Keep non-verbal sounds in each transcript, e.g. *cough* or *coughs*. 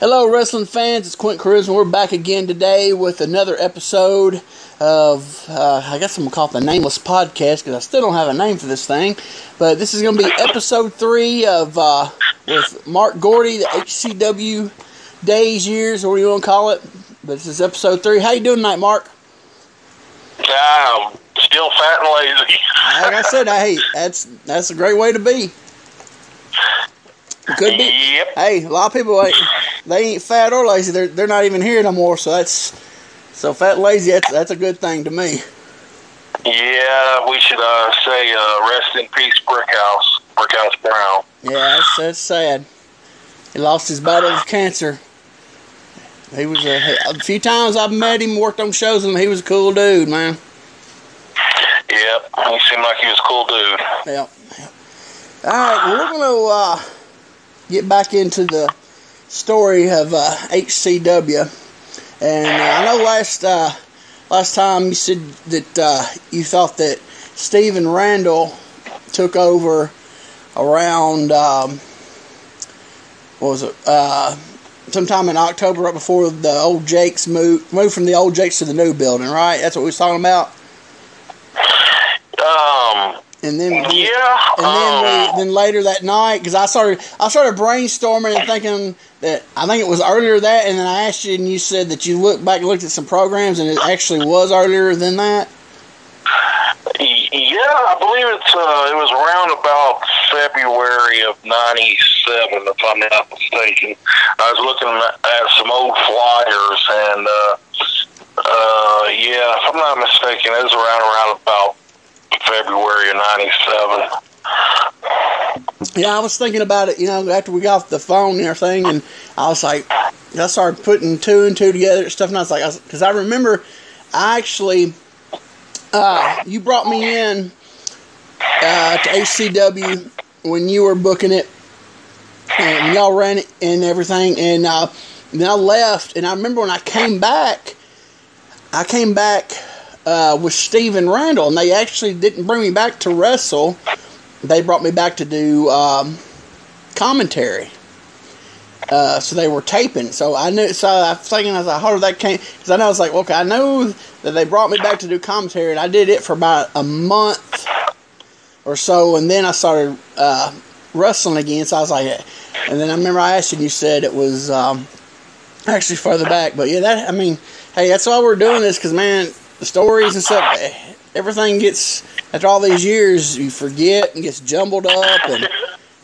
Hello, wrestling fans. It's Quint and we're back again today with another episode of, uh, I guess I'm going to call it the Nameless Podcast because I still don't have a name for this thing. But this is going to be episode three of, uh, with Mark Gordy, the HCW days, years, or what you want to call it. But this is episode three. How you doing tonight, Mark? Yeah, I'm still fat and lazy. like I said, I, hey, that's that's a great way to be. Could be. Yep. Hey, a lot of people ain't, they ain't fat or lazy. They're they're not even here no more. So that's so fat lazy. That's that's a good thing to me. Yeah, we should uh, say uh, rest in peace, Brickhouse, Brickhouse Brown. Yeah, that's, that's sad. He lost his battle with cancer. He was a, a few times I've met him, worked on shows with him. He was a cool dude, man. Yep, he seemed like he was a cool dude. Yep. yep. All right, well, we're gonna uh, get back into the story of uh, HCW, and uh, I know last uh, last time you said that uh, you thought that Steven Randall took over around um, what was it? Uh, sometime in October, right before the old Jakes moved moved from the old Jakes to the new building, right? That's what we was talking about. Um, And then yeah, and then um, we, then later that night, because I started I started brainstorming and thinking that I think it was earlier that, and then I asked you, and you said that you looked back and looked at some programs, and it actually was earlier than that. yeah, I believe it's uh, it was around about February of '97, if I'm not mistaken. I was looking at some old flyers, and uh, uh, yeah, if I'm not mistaken, it was around around about February of '97. Yeah, I was thinking about it, you know, after we got off the phone and everything, and I was like, I started putting two and two together and stuff, and I was like, because I, remember, I actually, uh, you brought me in uh, to HCW when you were booking it, and y'all ran it and everything, and uh, then I left, and I remember when I came back, I came back uh, with Steven Randall, and they actually didn't bring me back to wrestle they brought me back to do um, commentary. Uh, so they were taping. So I knew. So I was thinking, I was like, how did that came? Because I know I was like, okay, I know that they brought me back to do commentary, and I did it for about a month or so, and then I started uh, wrestling again. So I was like, and then I remember I asked you, and you said it was um, actually further back. But yeah, that I mean, hey, that's why we're doing this because man, the stories and stuff, eh, everything gets after all these years, you forget and gets jumbled up. And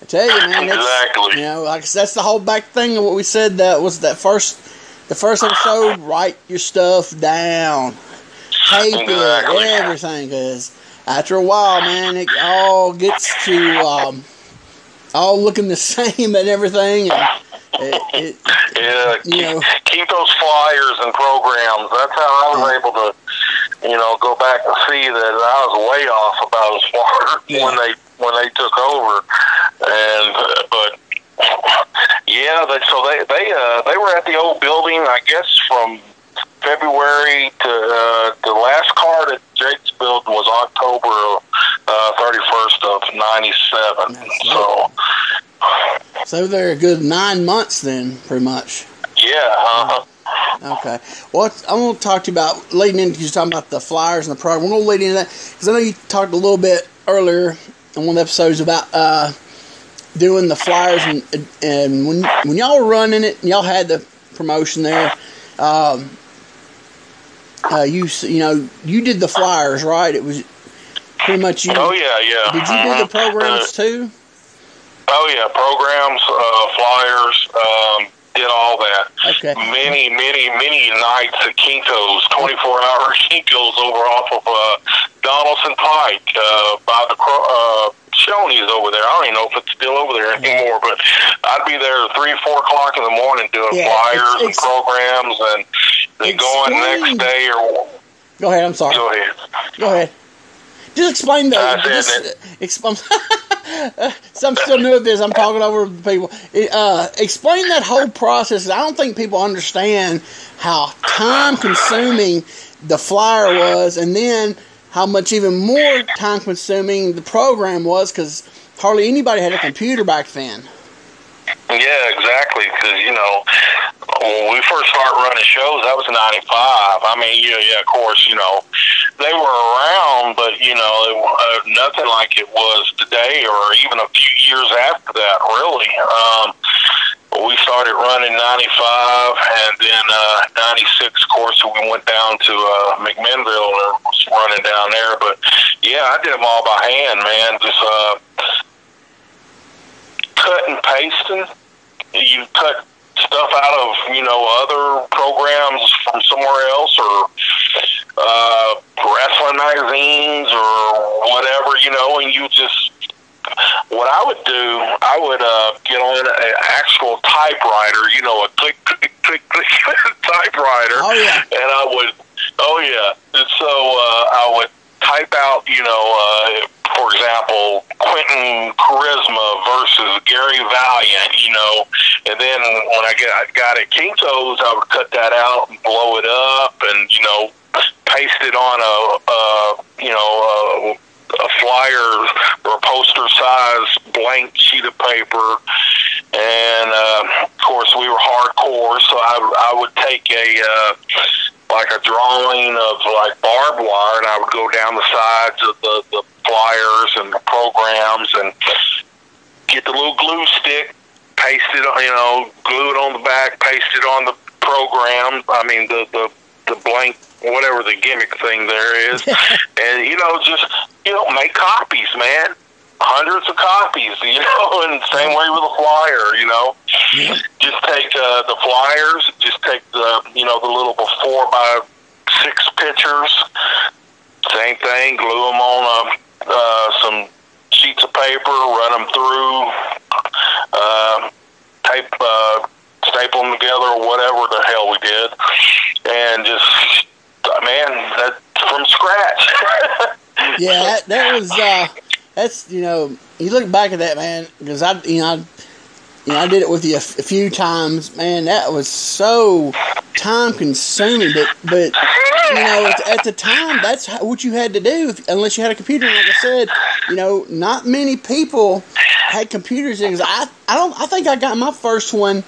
I tell you, man, that's, Exactly. you know, like that's the whole back thing of what we said. That was that first, the first episode. Write your stuff down, tape Exactly. it, everything, because after a while, man, it all gets to um, all looking the *laughs* same and everything. And it, it, Yeah, You know. keep, keep those flyers and programs. That's how I was Yeah. able to, you know, go back and see that I was way off about as far *laughs* Yeah. when they when they took over. And uh, but yeah, they, so they they uh, they were at the old building, I guess, from February to uh, the last card at Jake's building was October thirty first of ninety seven. So so they're a good nine months then, pretty much. yeah, uh, Okay. Well, I'm going to talk to you about leading into you talking about the flyers and the program. We're going to lead into that because I know you talked a little bit earlier in one of the episodes about uh, doing the flyers and and when when y'all were running it and y'all had the promotion there. Um, uh, you you know you did the flyers right? It was pretty much you. oh yeah, yeah. Did you do the Mhm. programs Uh, too? Oh yeah, programs, uh, flyers, um, did all that. Okay. Many, many, many nights at Kinko's, 24 hour *laughs* Kinko's over off of uh, Donaldson Pike uh, by the uh, Shoney's over there. I don't even know if it's still over there anymore, but I'd be there at 3, 4 o'clock in the morning doing Yeah, flyers and programs and then going next day or Go ahead. I'm sorry. go ahead. Go ahead. Just explain the. Said Just explain. *laughs* so I'm still new at this. I'm talking over people. Uh, explain that whole process. I don't think people understand how time consuming the flyer was, and then how much even more time consuming the program was, because hardly anybody had a computer back then. Yeah, exactly. Because you know, when we first started running shows, that was '95. I mean, yeah, yeah. Of course, you know, they were around, but you know, it, uh, nothing like it was today, or even a few years after that. Really, um, we started running '95, and then uh, '96. Of course, we went down to uh, McMinnville and was running down there. But yeah, I did them all by hand, man. Just. Uh, cut and pasting. You cut stuff out of you know other programs from somewhere else or uh, wrestling magazines or whatever you know, and you just what I would do, I would uh, get on an actual typewriter, you know, a click click click click *laughs* typewriter, oh yeah, and I would, oh yeah, and so uh, I would type out, you know, uh, for example, Quentin Charisma versus Gary Valiant, you know, and then when I get I got it Kinko's, I would cut that out and blow it up, and you know, paste it on a, a you know. A, a flyer or a poster size blank sheet of paper and uh, of course we were hardcore so I, I would take a uh, like a drawing of like barbed wire, and I would go down the sides of the, the flyers and the programs and get the little glue stick, paste it, you know, glue it on the back, paste it on the program. I mean the the the blank whatever the gimmick thing there is, *laughs* and you know just you know make copies, man hundreds of copies, *laughs* you know, and same way with a flyer, you know. Yeah. Just take uh, the flyers, just take the, you know, the little before by six pictures, same thing, glue them on a, uh, some sheets of paper, run them through, uh, tape, uh, staple them together, or whatever the hell we did, and just, man, that from scratch. *laughs* yeah, that, that was. Uh that's you know you look back at that man because I you know I, you know I did it with you a, f- a few times. Man that was so time consuming but but you know at, at the time that's how, what you had to do if, unless you had a computer like I said you know not many people had computers because I I don't I think I got my first one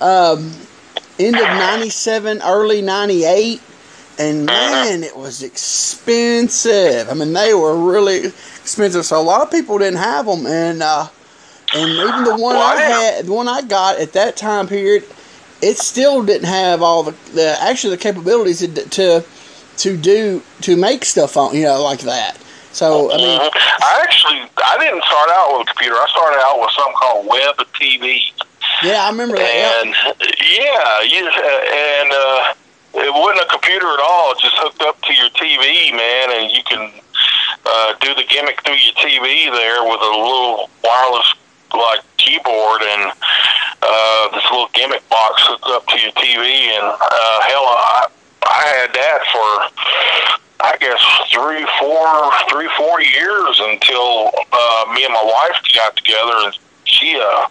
um, end of 97 early 98 and man, it was expensive. I mean, they were really expensive. So a lot of people didn't have them, and uh, and even the one I had, the one I got at that time period, it still didn't have all the, the actually the capabilities to, to to do to make stuff on you know like that. So I mean, mm-hmm. I actually I didn't start out with a computer. I started out with something called Web TV. Yeah, I remember that. And yeah, yeah and uh, it wasn't a computer at all. Just hooked up to your TV, man, and you can uh, do the gimmick through your TV there with a little wireless like keyboard and uh, this little gimmick box hooked up to your TV. And uh, hell, I, I had that for I guess three, four, three, four years until uh, me and my wife got together, and she uh,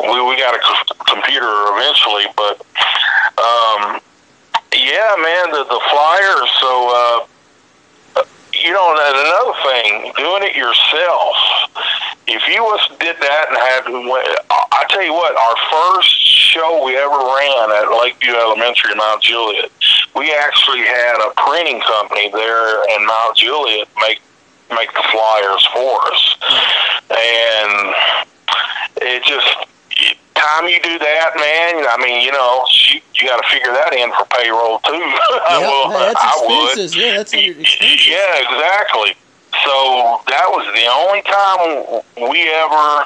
we we got a computer eventually, but um, yeah, man, the the flyers. So uh, you know, another thing, doing it yourself. If you was did that and had, I tell you what, our first show we ever ran at Lakeview Elementary in Mount Juliet, we actually had a printing company there in Mount Juliet make make the flyers for us, and it just time you do that, man, I mean, you know, you, you got to figure that in for payroll too. *laughs* Yep, well, that's expenses. Yeah, that's expenses. Yeah, exactly. So that was the only time we ever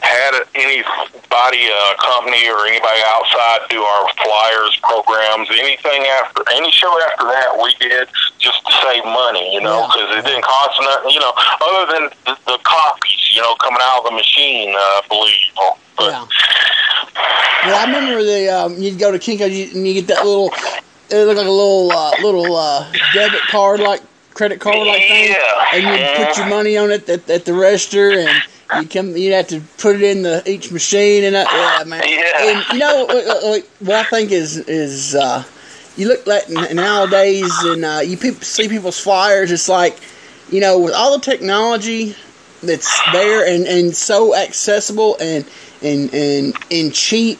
had anybody, a uh, company or anybody outside do our flyers, programs, anything after any show after that we did just to save money, you know, because yeah. it didn't cost nothing, you know, other than the, the copies, you know, coming out of the machine, uh, I believe. But, yeah. Yeah, I remember the um, you'd go to Kinko and you get that little. It looked like a little uh, little uh, debit card, like credit card, like thing, yeah. and you put your money on it at, at the register, and you come, you have to put it in the each machine, and uh, yeah, man. Yeah. And you know what, what I think is is uh, you look like nowadays, and uh, you see people's flyers. It's like you know, with all the technology that's there and and so accessible, and and and and cheap.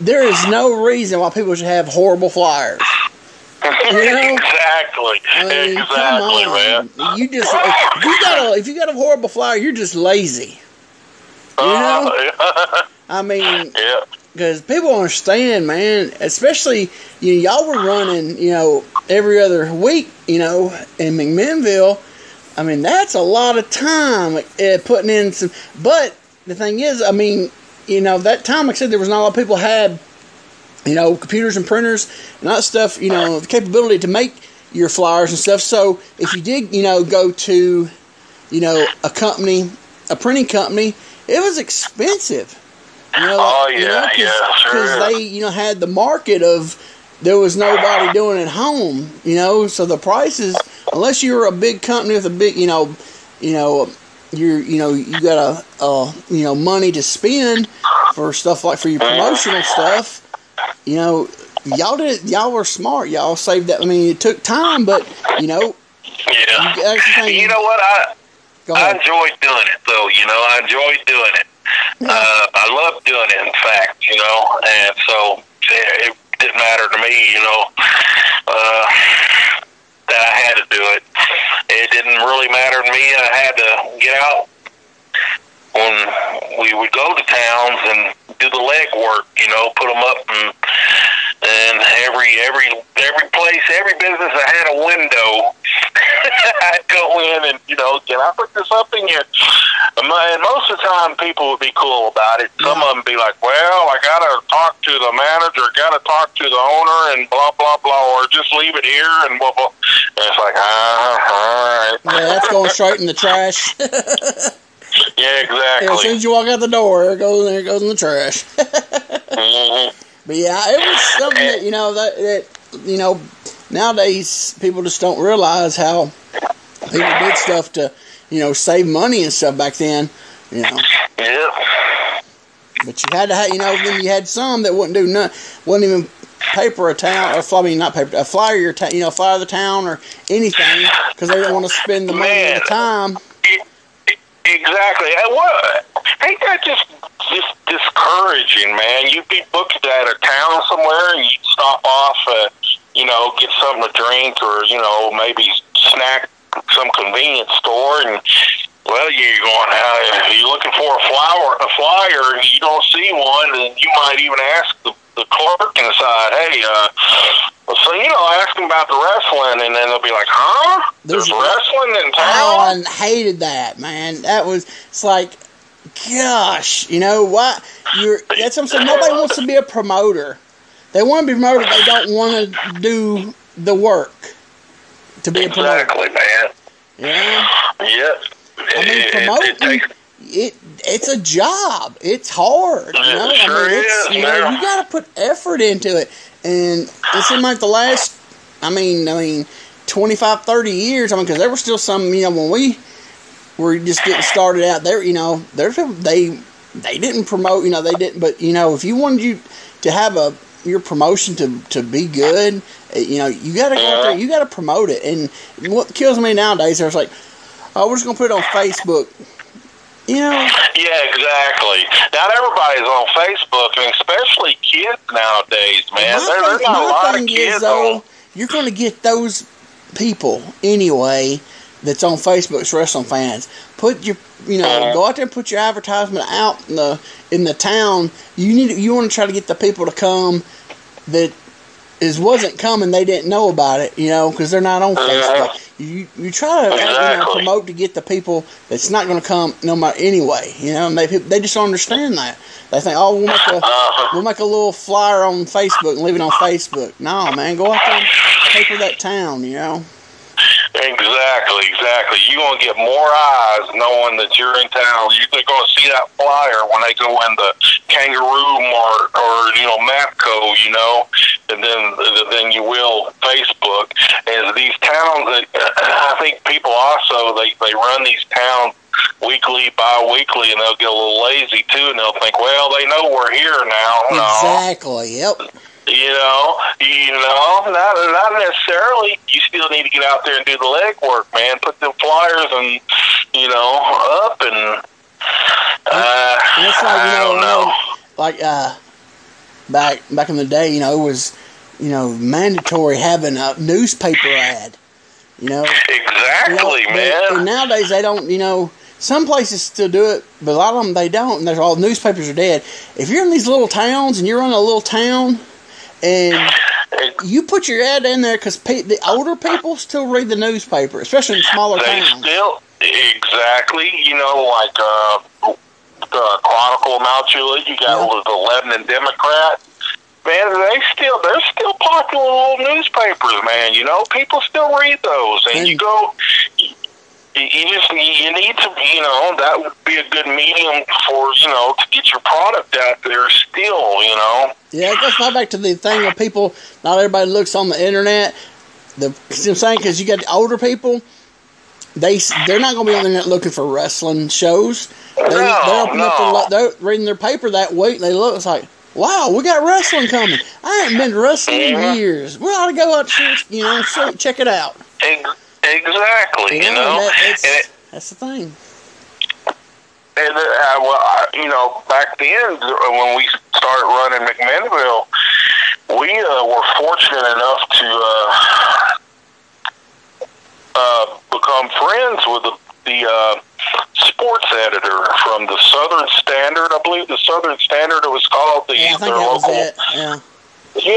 There is no reason why people should have horrible flyers. You *laughs* know? exactly. I mean, exactly, man. You just if you got a if you got a horrible flyer, you're just lazy. You know? Uh, *laughs* I mean, yeah. Because people understand, man. Especially you know, y'all were running, you know, every other week, you know, in McMinnville. I mean, that's a lot of time uh, putting in some. But the thing is, I mean, you know, that time, like I said, there was not a lot of people had, you know, computers and printers and that stuff, you know, the capability to make your flyers and stuff. So if you did, you know, go to, you know, a company, a printing company, it was expensive. You know, oh yeah, you know, cause, yeah, Because they, you know, had the market of there was nobody doing it home. You know, so the prices, unless you're a big company with a big, you know, you know, you're, you know, you got a, a you know, money to spend for stuff like for your promotional stuff. You know, y'all did, y'all were smart. Y'all saved that. I mean, it took time, but you know, yeah. You, you know what I. I enjoyed doing it, though. You know, I enjoyed doing it. Uh, I love doing it, in fact, you know, and so it didn't matter to me, you know, uh, that I had to do it. It didn't really matter to me. I had to get out when we would go to towns and do the leg work, you know, put them up and and every every every place, every business that had a window, *laughs* I'd go in and you know, can I put this up in here? And most of the time, people would be cool about it. Some of them be like, "Well, I gotta talk to the manager, gotta talk to the owner, and blah blah blah, or just leave it here and blah blah." And it's like, ah, all right. Yeah, that's going straight in the trash. *laughs* yeah, exactly. Yeah, as soon as you walk out the door, it goes it goes in the trash. *laughs* mm-hmm. But yeah, it was something that you know that that you know nowadays people just don't realize how people did stuff to you know save money and stuff back then. You know. Yeah. But you had to have you know then you had some that wouldn't do none, wouldn't even paper a town or I mean not paper a flyer your town you know flyer the town or anything because they didn't want to spend the money and the time. Exactly. And what ain't that just just discouraging, man? You'd be booked at a town somewhere, and you'd stop off, uh, you know, get something to drink, or you know, maybe snack some convenience store, and well, you're going. Uh, you're looking for a flower, a flyer, and you don't see one, and you might even ask the the clerk inside, hey, uh, so you know, ask them about the wrestling, and then they'll be like, huh? There's, There's wrestling in town. I hated that, man. That was it's like, gosh, you know what? You're that's what I'm saying. Nobody wants to be a promoter. They want to be promoted. They don't want to do the work to be a promoter. Exactly, man. Yeah. Yeah. I mean, promoting. It, it, it it's a job. It's hard. You know? It sure I mean, it's, is, you know, you got to put effort into it. And it seemed like the last, I mean, I mean, 25, 30 years. I mean, because there were still some, you know, when we were just getting started out there, you know, there's they they didn't promote, you know, they didn't. But you know, if you wanted you to have a your promotion to to be good, eh, you know, you got to go out there, you got to promote it. And what kills me nowadays, there's like, oh, we're just gonna put it on Facebook you know? Yeah, exactly. Not everybody's on Facebook, and especially kids nowadays, man. There, there's not a lot of kids though, on. You're going to get those people anyway that's on Facebook's wrestling fans. Put your, you know, uh-huh. go out there and put your advertisement out in the in the town. You need, you want to try to get the people to come that is wasn't coming, they didn't know about it, you know, because they're not on uh-huh. Facebook. You you try to you know, promote to get the people that's not going to come no matter anyway, you know, and they they just don't understand that. They think, oh, we'll make a uh-huh. we'll make a little flyer on Facebook and leave it on Facebook. No, man, go out there and paper that town, you know. Exactly, exactly. You're going to get more eyes knowing that you're in town. You're going to see that flyer when they go in the Kangaroo Mart or, you know, Mapco, you know, and then then you will Facebook. And these towns that *clears throat* I think people also, they, they run these towns weekly, bi-weekly, and they'll get a little lazy too, and they'll think, well, they know we're here now. Exactly. No. Yep. You know, you know, not not necessarily. You still need to get out there and do the legwork, man. Put them flyers and you know up and Uh, And it's like you I know, don't know. know, like uh, back back in the day, you know, it was you know mandatory having a newspaper ad. You know, You Exactly, know, but- man. And nowadays they don't. You know, some places still do it, but a lot of them they don't. And there's all newspapers are dead. If you're in these little towns and you're in a little town, and you put your ad in there because pe- the older people still read the newspaper, especially in smaller They towns. still exactly, you know, like uh, the Chronicle of Mount Juliet. You got Yeah. the Lebanon Democrat. Man, they still they're still popular little newspapers, man. You know, people still read those, and you go. You, you just you need to, you know, that would be a good medium for you know to get your product out there. Still, you know, Yeah, it goes right back to the thing where people, not everybody looks on the internet. The see what I'm saying because you got the older people, they they're not going to be on the internet looking for wrestling shows. They, No, they're opening up no. their, they're reading their paper that week. They look, it's like, wow, we got wrestling coming. I haven't been wrestling in Mhm. years. We ought to go out, and you know, check it out. Ex- exactly. You know, that- it, that's the thing. And uh, well, I, you know, back then when we started running McMinnville, we uh, were fortunate enough to uh, uh, become friends with the, the uh, sports editor from the Southern Standard. I believe the Southern Standard it was called. The Yeah, their local. Yeah, yeah, uh, we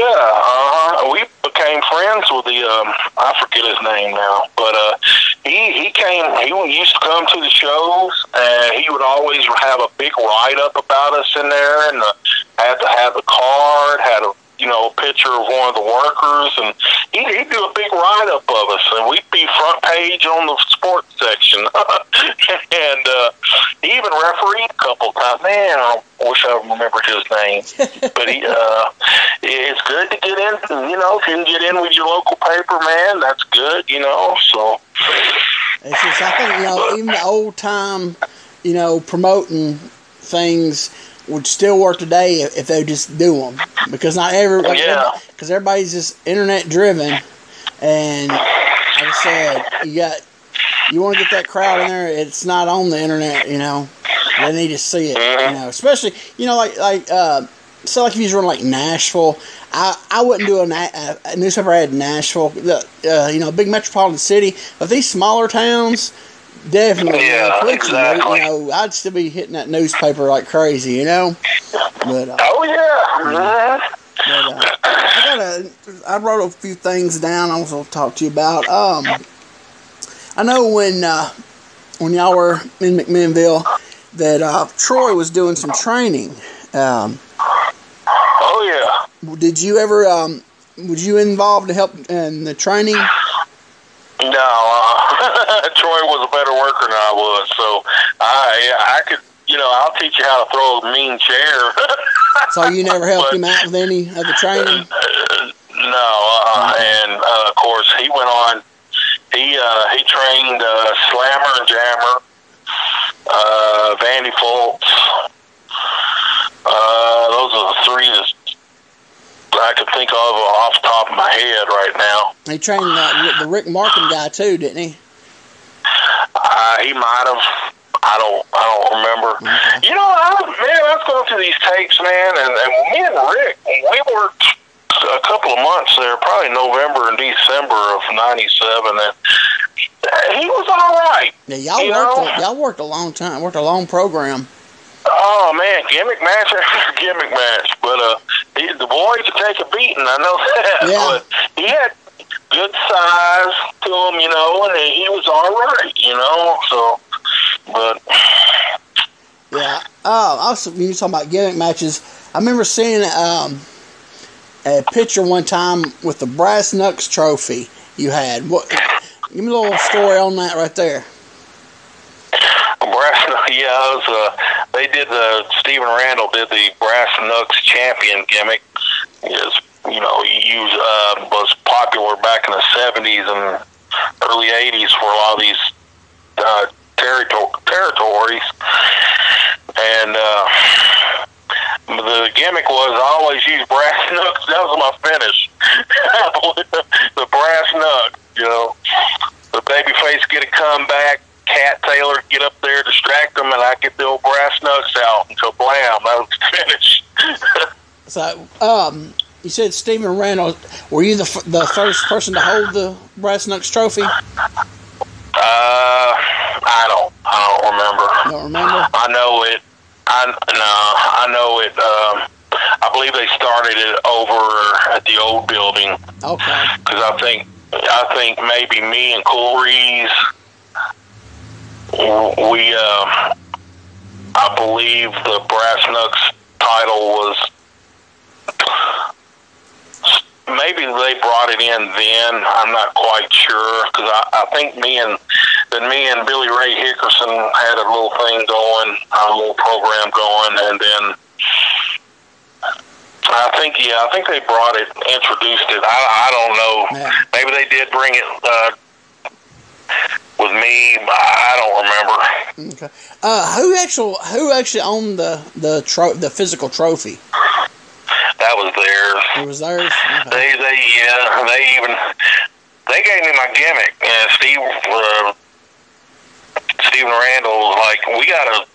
became friends with the um, I forget his name now, but uh, he he came. He used to come to the shows, and he would always have a big write up about us in there, and uh, had to have the card, had a you know a picture of one of the workers, and he he'd do a big write up of us, and we'd be front page on the sports section, *laughs* and uh, he even refereed a couple times. Man, I wish I remembered his name *laughs* but he, uh, it's good to get in. You know, if you can get in with your local paper, man, that's good. You know, so it's just I think you know even the old time, you know, promoting things would still work today if they just do them because not every like Yeah. because everybody's just internet driven. And like I said you got you want to get that crowd in there it's not on the internet you know. They need to see it you know especially you know like like uh so like if you was running like Nashville I, I wouldn't do a, a, a newspaper ad in Nashville. The uh, you know big metropolitan city but these smaller towns definitely Yeah, uh, exactly. you know I'd still be hitting that newspaper like crazy you know but uh, oh yeah, mhm. but, uh, I got a, I wrote a few things down. I was going to talk to you about. Um, I know when uh, when y'all were in McMinnville that uh, Troy was doing some training. Um, oh yeah. did you ever? Um, was you involved to help in the training? No, uh, *laughs* Troy was a better worker than I was, so I I could. You know, I'll teach you how to throw a mean chair. *laughs* So you never helped him out with any of the training? *laughs* no, uh, and uh, of course he went on. He uh, he trained uh, Slammer and Jammer, uh, Vandy Foltz. Uh, those are the three that I can think of off the top of my head right now. He trained uh, the Rick Markham guy too, didn't he? Uh, he might have. I don't. I don't remember. You know, I man, I was going through these tapes, man, and, and me and Rick, we worked a couple of months there, probably November and December of '97, and he was all right. Yeah, y'all worked. know? A, y'all worked a long time. Worked a long program. Oh man, gimmick match *laughs* after gimmick match, but uh, he, the boy could take a beating. I know that. Yeah. But he had good size to him, you know, and he was all right, you know. So, but Yeah. Oh, also when you talking about gimmick matches, I remember seeing um, a picture one time with the brass knucks trophy you had. What? Give me a little story on that right there. Brass, yeah, it was, uh, they did the Stephen Randall did the Brass Knucks champion gimmick. You know he used uh, was popular back in the seventies and early eighties for a lot of these uh, territo- territories, and uh, the gimmick was I always use brass *laughs* knucks. That was my finish. *laughs* the brass knuck, you know. The babyface get a comeback, Cat Taylor get up there, distract them, and I get the old brass knucks out until blam, that was finished. *laughs* so, um, you said Stephen Randall. Were you the f- the first person to hold the brass knucks trophy? Uh, I don't. I don't remember. Don't remember. I know it. I no. I know it. Um, I believe they started it over at the old building. Okay. Because I think I think maybe me and Cool Reese, we uh, I believe the Brass Knucks title was maybe they brought it in then. I'm not quite sure because I, I think me and then me and Billy Ray Hickerson had a little thing going, a little program going, and then I think yeah, I think they brought it, introduced it. I I don't know. Yeah. Maybe they did bring it uh, with me. I don't remember. Okay. Uh, who actually who actually owned the the tro- the physical trophy? That was theirs. It was theirs. Okay. They they yeah they even they gave me my gimmick. And Steve uh, Stephen Randall was like, we gotta.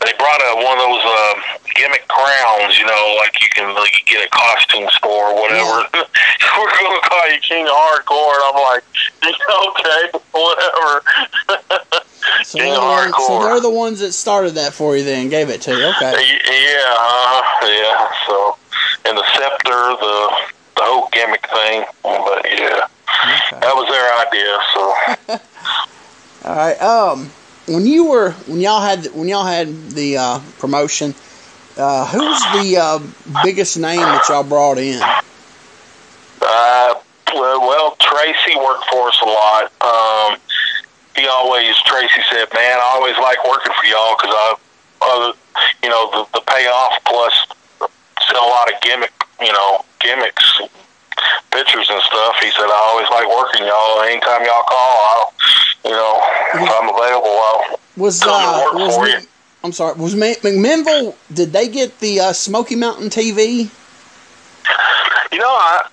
they brought a, one of those uh, gimmick crowns, you know, like you can like you get a costume store or whatever. Yeah. *laughs* We're gonna call you King of Hardcore, and I'm like, *laughs* okay, whatever. *laughs* So they're, the ones, so they're the ones that started that for you then, gave it to you. Okay. Yeah, uh, yeah. So, and the scepter, the the whole gimmick thing, but yeah, okay. that was their idea. So. *laughs* All right. Um, when you were when y'all had when y'all had the uh, promotion, uh, who's the uh, biggest name that y'all brought in? Uh, well, Tracy worked for us a lot. Um, he always Tracy said, "Man, I always like working for y'all because I, uh, you know, the, the payoff plus sell a lot of gimmick, you know, gimmicks, pictures and stuff." He said, "I always like working y'all. Anytime y'all call, I'll, you know, if I'm available, I'll was come uh, work was for you." I'm sorry. Was McMinnville? Did they get the uh, Smoky Mountain TV? You know, I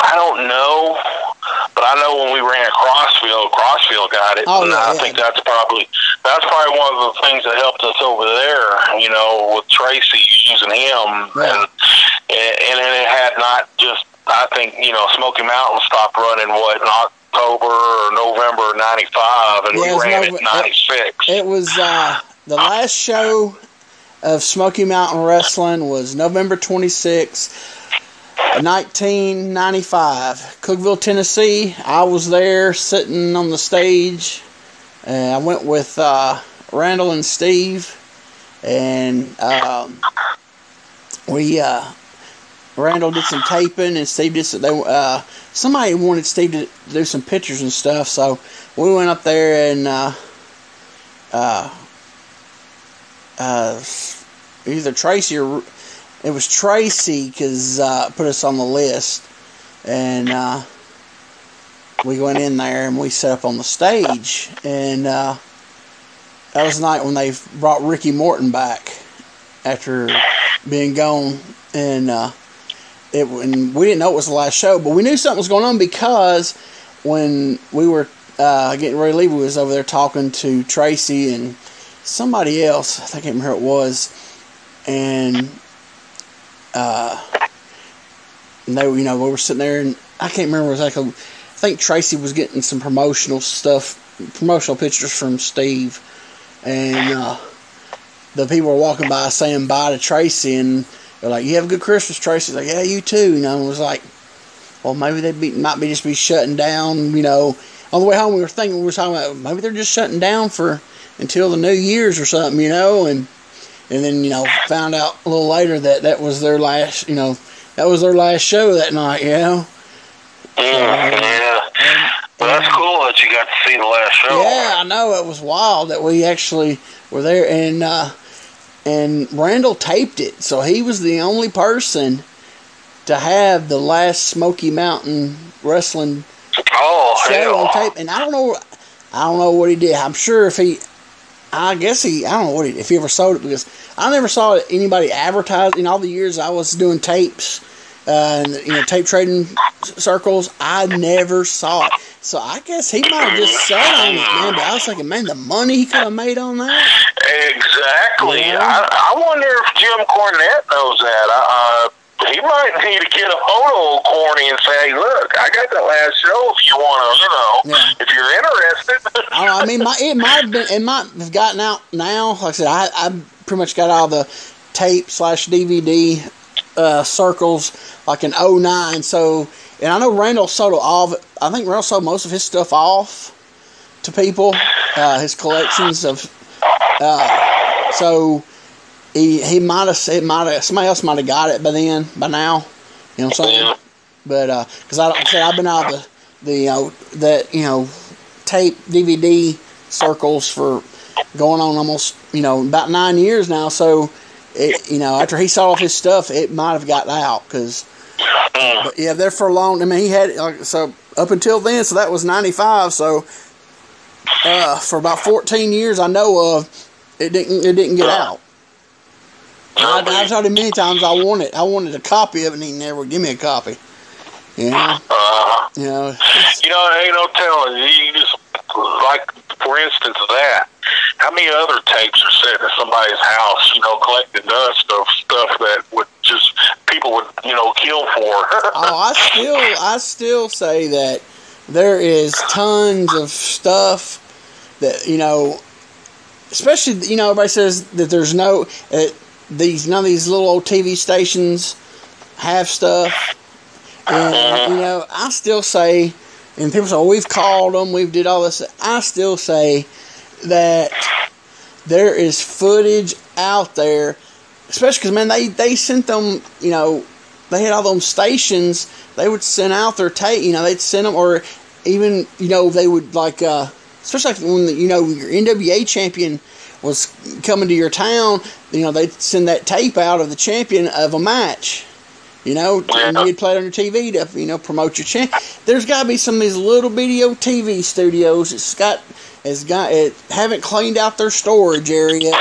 I don't know, but I know when we ran Crossville, Crossville got it, oh, and yeah, I yeah. think that's probably that's probably one of the things that helped us over there. You know, with Tracy using him, yeah. and and and it had not just. I think you know Smoky Mountain stopped running what in October or November '95, and we ran it '96. It, it was uh, the last show of Smoky Mountain Wrestling was November 26th 1995, Cookeville, Tennessee. I was there sitting on the stage. And I went with uh, Randall and Steve, and um, we uh, Randall did some taping, and Steve did some. They, uh, somebody wanted Steve to do some pictures and stuff, so we went up there and uh, uh, uh, either Tracy or it was Tracy because uh, put us on the list, and uh, we went in there and we set up on the stage, and uh, that was the night when they brought Ricky Morton back after being gone, and uh, it and we didn't know it was the last show, but we knew something was going on because when we were uh, getting ready to leave, we was over there talking to Tracy and somebody else. I can't remember who it was, and uh, and they, you know, we were sitting there, and I can't remember exactly. I think Tracy was getting some promotional stuff, promotional pictures from Steve, and uh, the people were walking by saying bye to Tracy, and they're like, "You have a good Christmas, Tracy." like, "Yeah, you too." You know, and I was like, well, maybe they be, might be just be shutting down. You know, on the way home, we were thinking we were talking about maybe they're just shutting down for until the New Year's or something. You know, and and then you know found out a little later that that was their last you know that was their last show that night you know? Mm, yeah. and, well that's cool that you got to see the last show. Yeah i know. It was wild that we actually were there. And uh and randall taped it. So he was the only person to have the last smoky mountain wrestling oh, show hell. on tape. And i don't know i don't know what he did. I'm sure if he I guess he, I don't know what he, if he ever sold it because I never saw anybody advertise in all the years I was doing tapes. uh, and you know tape trading circles. I never saw it, so I guess he might have just sat on it, man. But I was thinking, man, the money he could have made on that. Exactly. I, I wonder if Jim Cornette knows that. Uh, he might need to get a of Corny and say, look, I got that last show if you want to, you know, Yeah. if you're interested. I, *laughs* I mean, my, it might have been, it might have gotten out now. Like I said, I, I pretty much got all the tape slash DVD uh, circles like in 09. So, and I know Randall sold all of it. I think Randall sold most of his stuff off to people, uh, his collections of. Uh, so he he might have it might have somebody else might have got it by then by now. You know what I'm saying? Yeah. But uh, because I don't say I've been out the the you know that you know tape DVD circles for going on almost you know about nine years now. So it you know after he sold off his stuff, it might have gotten out because. Uh. But yeah, there for a long. I mean, he had like, so up until then. So that was ninety five. So uh, for about fourteen years, I know of it didn't it didn't get out. I, I've told him many times I wanted I wanted a copy of it, and he never would give me a copy. You know, Uh, you know, you know, ain't no telling. You just, like, for instance, that. How many other tapes are sitting in somebody's house, you know, collecting dust of stuff that would just, people would, you know, kill for? *laughs* oh, I still I still say that there is tons of stuff that you know, especially you know everybody says that there's no uh, these none of these little old TV stations have stuff, and you know I still say, and people say well, we've called them, we've did all this. I still say that there is footage out there, especially because man they they sent them you know they had all them stations they would send out their tape you know they'd send them or even you know they would like uh especially like when the, you know your NWA champion was coming to your town you know they'd send that tape out of the champion of a match you know and you'd play it on your TV to you know promote your champ there's got to be some of these little video TV studios it's got has got it haven't cleaned out their storage area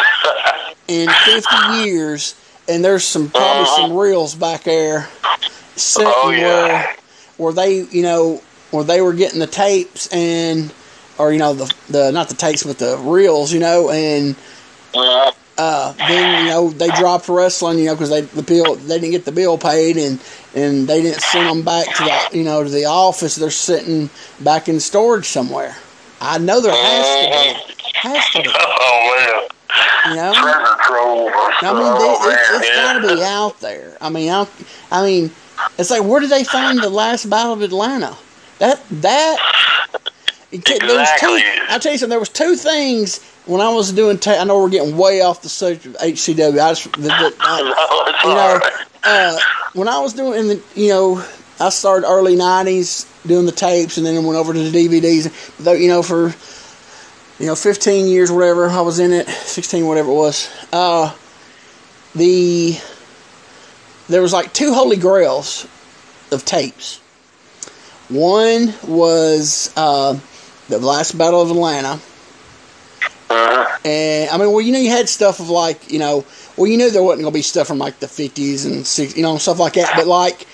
in 50 years, and there's some probably uh-huh. some reels back there sitting Oh, yeah. where where they you know where they were getting the tapes and or you know the the not the tapes but the reels you know and. Uh, then you know they dropped wrestling you know because they the bill they didn't get the bill paid and and they didn't send them back to the you know to the office they're sitting back in storage somewhere. I know there has to be has to be *laughs* Oh, man. you know. Treasure trove. I mean, oh, they, it's yeah. got to be out there. I mean, I, I mean, it's like where did they find the last Battle of Atlanta? That that ca- there was two. Exactly. I'll tell you something. There was two things when I was doing. Ta- I know we're getting way off the subject of HCW. I just the, the, *laughs* I, No, you know, right. uh, when I was doing, the, you know, I started early '90s doing the tapes, and then went over to the DVDs. Though, you know, for you know, 15 years, whatever I was in it, 16, whatever it was. Uh, the there was like two holy grails of tapes. One was uh, the last Battle of Atlanta. Uh-huh. And I mean, well, you know, you had stuff of like, you know, well, you knew there wasn't gonna be stuff from like the fifties and six, you know, stuff like that. But like,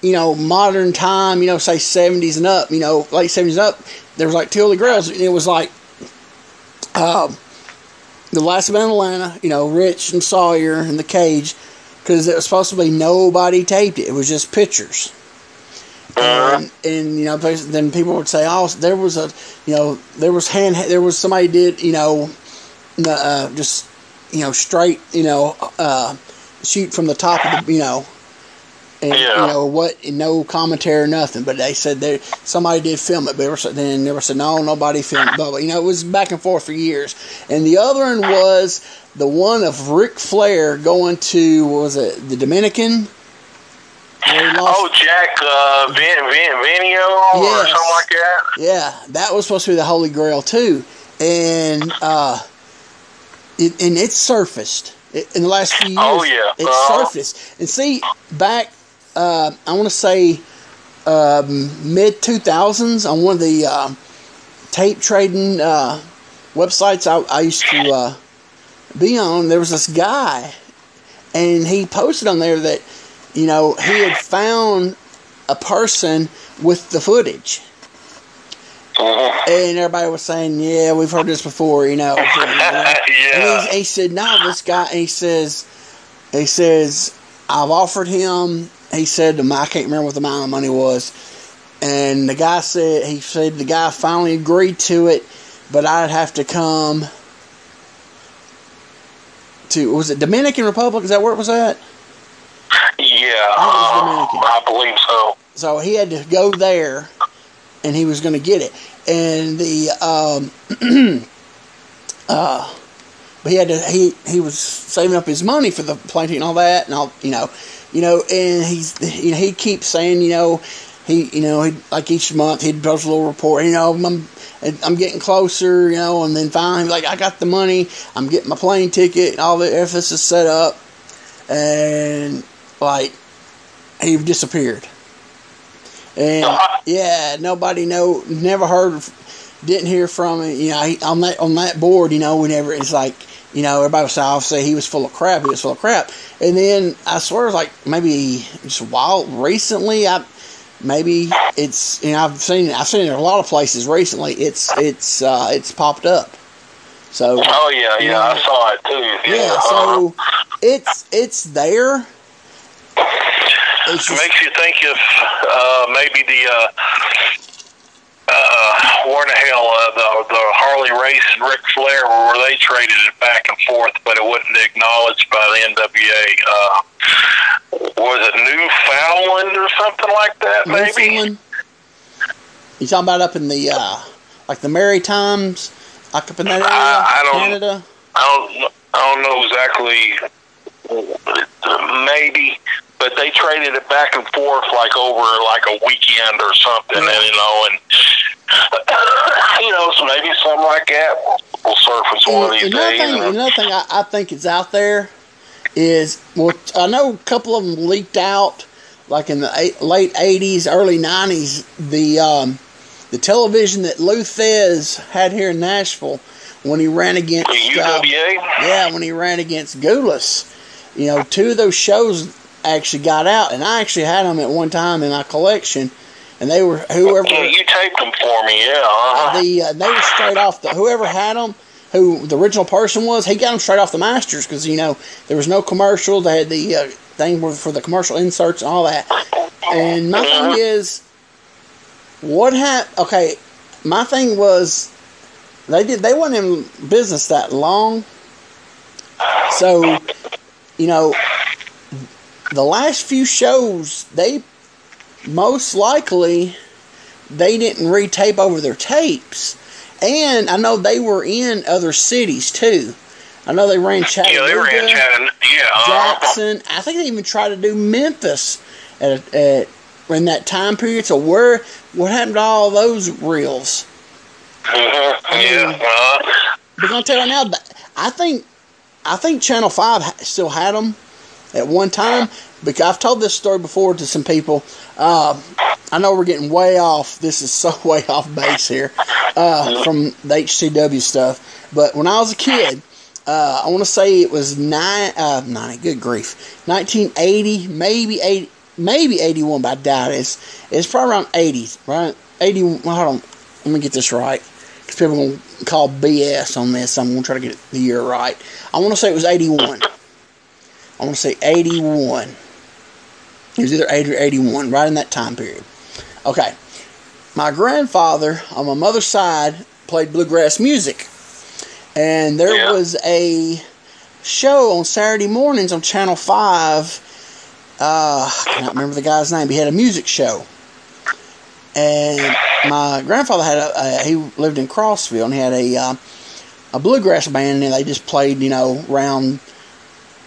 you know, modern time, you know, say seventies and up, you know, late seventies up, there was like two holy grails. and It was like, um, the last battle of Atlanta, you know, Rich and Sawyer and the Cage, because it was supposed to be nobody taped it. It was just pictures. And, and you know, then people would say, "Oh, there was a, you know, there was hand, there was somebody did, you know, uh, just, you know, straight, you know, uh, shoot from the top of the, you know, and Yeah. you know what, no commentary or nothing. But they said there somebody did film it, but they were, said- then never said no, nobody filmed. Blah blah. You know, it was back and forth for years. And the other one was the one of Ric Flair going to what was it the Dominican? Where he lost- Oh, Jack uh, Vin, Vin, Vinio or something like that. Yeah, that was supposed to be the Holy Grail too, and uh, it, and it surfaced in the last few years. Oh, yeah. it Uh-huh. surfaced. And see, back uh, I want to say um, mid two thousands on one of the um, tape trading uh, websites I, I used to uh, be on. There was this guy, and he posted on there that you know, he had found a person with the footage. Mhm. And everybody was saying, "Yeah, we've heard this before," you know. you know. yeah. And he, he said, "No, this guy." He says, "He says I've offered him." He said, "I can't remember what the amount of money was." And the guy said, "He said the guy finally agreed to it, but I'd have to come to was it Dominican Republic? Is that where it was at?" Yeah, uh, I believe so. So he had to go there, and he was going to get it. And the um, *clears throat* uh, but he had to he he was saving up his money for the planting and all that, and all you know, you know, and he's you know he keeps saying you know he you know he like each month he'd post a little report, you know I'm I'm getting closer, you know, and then finally like I got the money, I'm getting my plane ticket, and all the everything is set up, and like he disappeared. And yeah, nobody know, never heard, didn't hear from him. You know, he, on that on that board, you know, whenever it's like, you know, everybody was off say he was full of crap. He was full of crap. And then I swear, like maybe just a while recently, I maybe it's you know I've seen I've seen it in a lot of places recently. It's it's uh, it's popped up. So Oh yeah, yeah, I saw it too. Yeah, yeah, so *laughs* it's it's there. It's It makes you think if uh, maybe the uh, uh, the hell uh, the the Harley Race and Ric Flair where they traded it back and forth, but it wasn't acknowledged by the NWA. Uh, was it Newfoundland or something like that? Maybe. You talking about up in the uh, like the Maritimes, like up in that area, I- I don't- Canada? I don't I don't know exactly. Maybe, but they traded it back and forth like over like a weekend or something, and you know, and *coughs* you know, so maybe something like that will surface one of these another days. thing, and- another thing I, I think is out there is well, I know a couple of them leaked out, like in the eight, late '80s, early '90s. The um, the television that Lou Thesz had here in Nashville when he ran against the uh, UWA. Yeah, when he ran against Gulas. You know, two of those shows actually got out, and I actually had them at one time in my collection, and they were whoever Yeah, you taped them for me, yeah. Uh-huh. the uh, they were straight off the whoever had them. Who the original person was? He got them straight off the masters because you know there was no commercial. They had the uh, thing for the commercial inserts and all that. And my thing is, what happened? Okay, my thing was they did they weren't in business that long, so you know the last few shows they most likely they didn't retape over their tapes, and I know they were in other cities too. I know they ran Chattanooga, yeah, they in Chattanooga. Yeah, uh-huh. Jackson. I think they even tried to do Memphis at, at in that time period. So where what happened to all those reels? Mhm, Yeah, uh, But I'm gonna tell you right now, I think I think Channel Five still had them at one time. Because I've told this story before to some people. Uh, I know we're getting way off. This is so *laughs* way off base here uh, from the HCW stuff. But when I was a kid, uh, I want to say it was nine, uh, nine. Good grief, 1980, maybe 80, maybe 81, but I doubt it. It's it's probably around 80s, right? 80. Well, hold on, let me get this right because people are gonna call BS on this. I'm gonna try to get the year right. I want to say it was 81. I want to say 81. It was either 80 or 81, right in that time period. Okay. My grandfather on my mother's side played bluegrass music. And there Yeah. was a show on Saturday mornings on Channel 5. Uh, I cannot remember the guy's name. He had a music show. And my grandfather had a, a he lived in Crossville and he had a uh, a bluegrass band and they just played, you know, around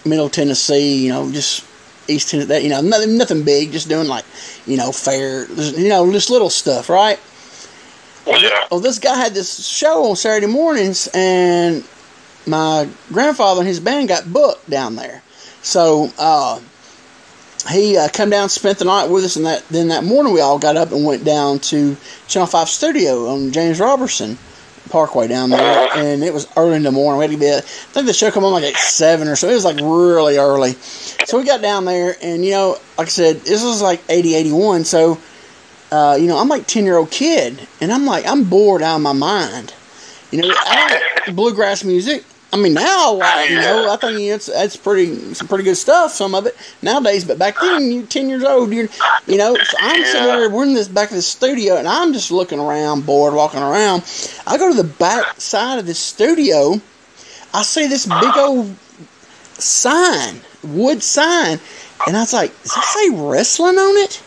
Middle Tennessee, you know, just East Tennessee, that, you know, nothing, nothing big, just doing like, you know, fair, you know, just little stuff, right? yeah. Well, this guy had this show on Saturday mornings, and my grandfather and his band got booked down there. So uh, he uh, come down, spent the night with us, and that then that morning we all got up and went down to Channel Five Studio on James Robertson Parkway down there, and it was early in the morning. We had to be, at, I think the show come on like at seven or so. It was like really early, so we got down there, and you know, like I said, this was like 80, 81. So, uh, you know, I'm like ten year old kid, and I'm like, I'm bored out of my mind. You know, I like bluegrass music. I mean, now I, you know, I think it's that's pretty some pretty good stuff. Some of it nowadays, but back then, you're ten years old, You're, you know. So I'm sitting there, we're in this back of the studio, and I'm just looking around, bored, walking around. I go to the back side of the studio. I see this big old sign, wood sign, and I was like, "Does that say wrestling on it?"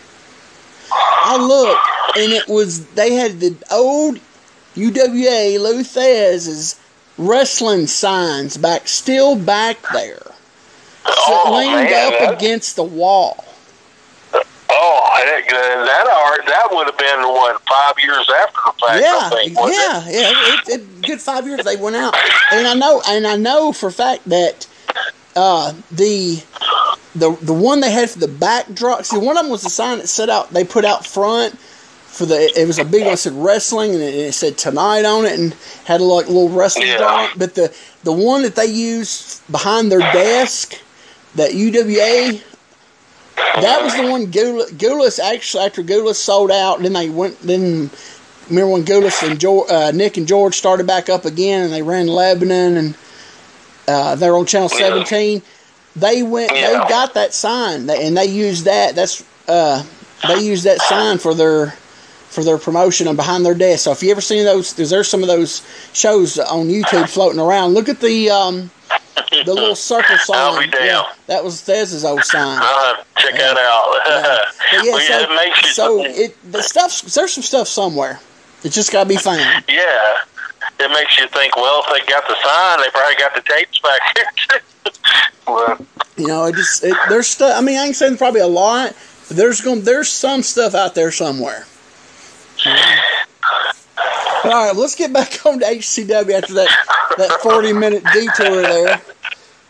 I looked, and it was they had the old UWA Lou Thesz's wrestling signs back, still back there, Oh, leaned man, up that- against the wall. Oh, that that art that would have been what five years after the fact. Yeah, I think, yeah, yeah. It, it, good five years they went out, and I know, and I know for a fact that uh, the the the one they had for the backdrop. See, one of them was the sign that set out. They put out front for the. It was a big one that said wrestling, and it, it said tonight on it, and had a like little wrestling Yeah. drawing. But the the one that they used behind their desk, that UWA. That was the one Gulas actually after Gulas sold out. Then they went. Then remember when Gulas and George, uh, Nick and George started back up again, and they ran Lebanon, and uh, they're on Channel Yeah. Seventeen. They went. Yeah. They got that sign, and they used that. That's uh, they used that sign for their for their promotion and behind their desk. So if you ever seen those, there's, some of those shows on YouTube floating around. Look at the um, the little circle sign. *laughs* I'll be damned. Yeah, that was Thesz's old sign. To check that out. *laughs* But yeah, Well, so, it makes you so it the stuff there's some stuff somewhere. It just got to be *laughs* found. yeah, it makes you think. Well, if they got the sign, they probably got the tapes back here. well, You know, it just it, there's stuff. I mean, I ain't saying probably a lot, but there's going there's some stuff out there somewhere. All right, let's get back on to HCW after that that 40 minute detour there.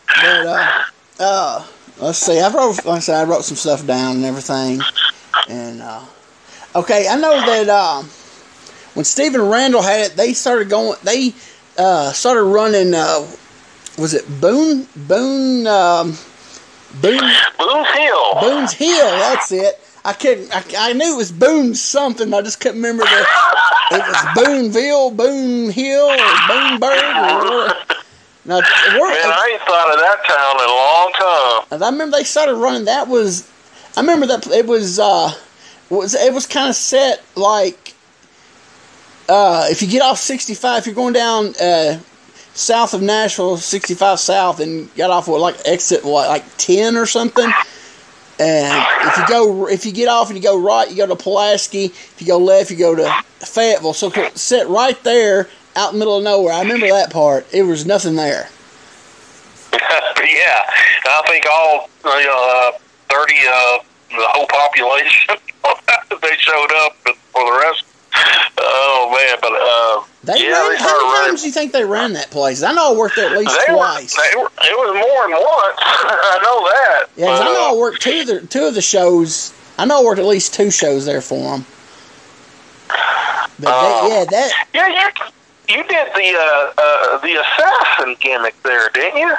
But uh, uh, let's see. I wrote, like I said, I wrote some stuff down and everything. And uh, okay, I know that uh, when Stephen Randall had it, they started going. They uh, started running. Uh, was it Boone? Boone? Um, Boone? Boone's Hill. Boone's Hill. That's it. I couldn't. I, I knew it was Boone something. I just couldn't remember the. It was Booneville, Boone Hill, or Booneburg. Or, now, Man, I ain't thought of that town in a long time. and I remember they started running. That was, I remember that it was. uh was it was kind of set like. Uh, if you get off 65, if you're going down uh, south of Nashville, 65 south, and got off what like exit what like 10 or something. And if you go, if you get off and you go right, you go to Pulaski. If you go left, you go to Fayetteville. So set right there, out in the middle of nowhere. I remember that part. It was nothing there. *laughs* yeah, I think all know, uh, thirty, uh, the whole population, *laughs* they showed up for the rest. Oh man, but uh, They yeah, ran, they how many times do you think they ran that place? I know I worked there at least They were, twice. they were, it was more than once. *laughs* I know that. yeah, 'cause but, I know I uh, worked two of the two of the shows. I know I worked at least two shows there for them. But Oh. they, yeah, that yeah, you you did the uh, uh, the assassin gimmick there, didn't you?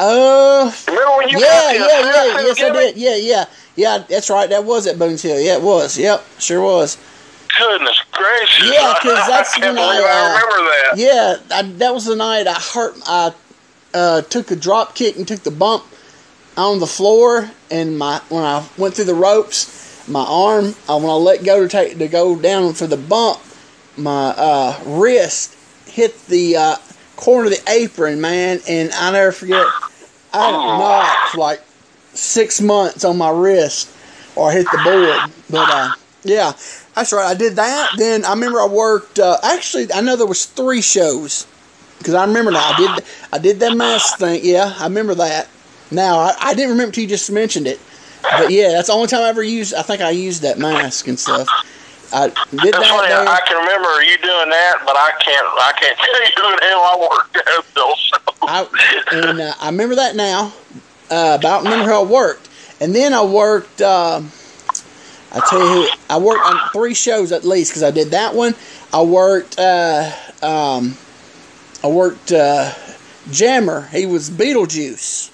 uh Remember when you yeah, yeah, yeah, yes I did. Yeah, yeah. Yeah, that's right. That was at Boone's Hill. Yeah, it was. Yep, sure was. Goodness gracious! Yeah, because *laughs* that's I can't when I, I uh, remember that. Yeah, I, that was the night I hurt. I uh, took a drop kick and took the bump on the floor, and my when I went through the ropes, my arm uh, when I let go to take to go down for the bump, my uh, wrist hit the uh, corner of the apron, man, and I never forget. I had a knot like six months on my wrist, or I hit the board. But uh, yeah, that's right. I did that. Then I remember I worked. Uh, actually, I know there was three shows because I remember now. I did. I did that mask thing. Yeah, I remember that. Now I, I didn't remember till you just mentioned it. But yeah, that's the only time I ever used. I think I used that mask and stuff. I did That's that. funny. I can remember you doing that, but I can't. I can't *laughs* tell you who the hell I worked at Bill. I, and uh, I remember that now. Uh, but I don't remember how it worked. And then I worked. Uh, I tell you, who, I worked on three shows at least because I did that one. I worked. Uh, um, I worked uh, Jammer. He was Beetlejuice.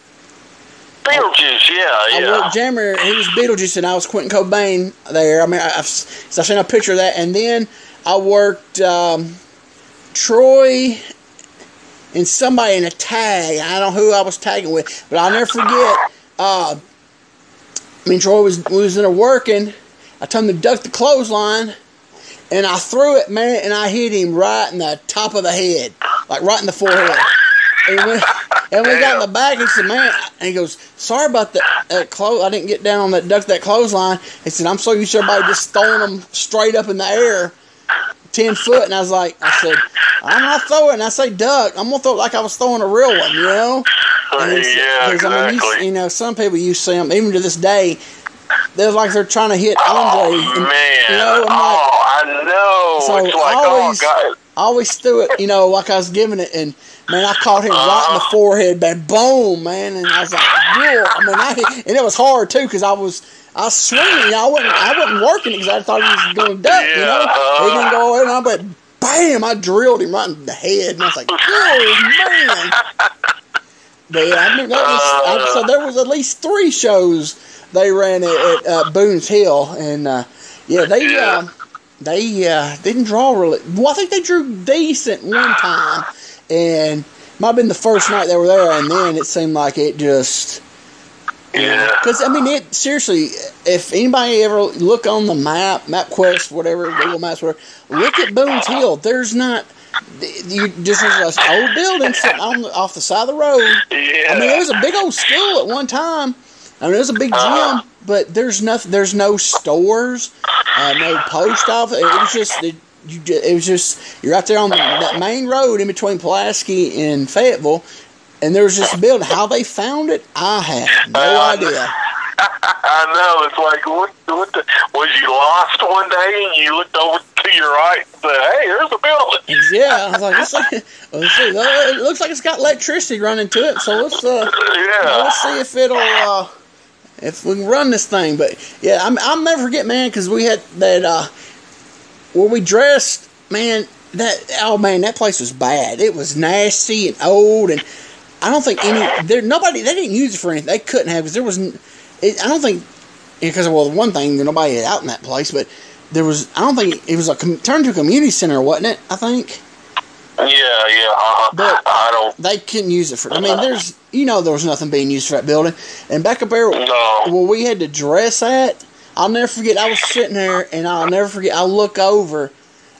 Beetlejuice, yeah, yeah. I worked Jammer. He was Beetlejuice, and I was Quentin Cobain there. I mean, I, I've, I've seen a picture of that, and then I worked um, Troy and somebody in a tag. I don't know who I was tagging with, but I'll never forget. Uh, me and Troy was was in there working. I told him to duck the clothesline, and I threw it, man, and I hit him right in the top of the head, like right in the forehead. And when, and we got in the back, he said, "Man," and he goes, "Sorry about that, that clothes. I didn't get down on that duck that clothesline." He said, "I'm so used to everybody just throwing them straight up in the air, ten foot." And I was like, "I said, I'm not throwing. I say duck. I'm gonna throw it like I was throwing a real one, you know." And yeah, 'cause, I mean, you, exactly. you know, some people you see them even to this day. They're like they're trying to hit oh, Andre. Oh, and, man. You know, like, oh, I know. So it's like, I always- oh. I always threw it, you know, like I was giving it, and man, I caught him right in the uh-huh. forehead, man, boom, man, and I was like, Whoa. I mean, I and it was hard too because I was. I was swinging, I wasn't, I wasn't working because I thought he was going to duck, you know. Yeah, He didn't uh-huh. go over, and I but bam, I drilled him right in the head, and I was like, oh man. *laughs* I mean, that was, I, so there was at least three shows they ran at, at uh, Boone's Hill, and uh, yeah, they Yeah. Uh, they uh, didn't draw really. Well, I think they drew decent one time, and might have been the first night they were there, and then it seemed like it just. Yeah. Because I mean, it seriously. If anybody ever look on the map, MapQuest, whatever, Google Maps, whatever, look at Boone's Hill. There's not. You just there's an old building sitting on off the side of the road. Yeah. I mean, it was a big old school at one time. I mean, it was a big gym, Uh-huh. but there's nothing. There's no stores, uh, no post office. It was just it, you. It was just you're out there on the, that main road in between Pulaski and Fayetteville, and there was just a building. How they found it, I have no Uh, idea. *laughs* I know. It's like, what, what the, was you lost one day and you looked over to your right and said, hey, there's a building. Yeah, I was like, let's see, let's see. Well, It looks like it's got electricity running to it, so let's uh, Yeah. let's see if it'll uh, if we can run this thing. But yeah, I'm, I'll never forget, man, because we had that uh, where we dressed, man. That oh man, that place was bad. It was nasty and old, and I don't think any there nobody they didn't use it for anything. They couldn't have because there was. It, I don't think because well, one thing nobody had out in that place, but there was. I don't think it was a com- turned to a community center, wasn't it? I think. Yeah, yeah. Uh-huh. But- I don't they couldn't use it for. I mean, there's you know there was nothing being used for that building, and back up there know. where we had to dress at. I'll never forget. I was sitting there, and I'll never forget. I look over,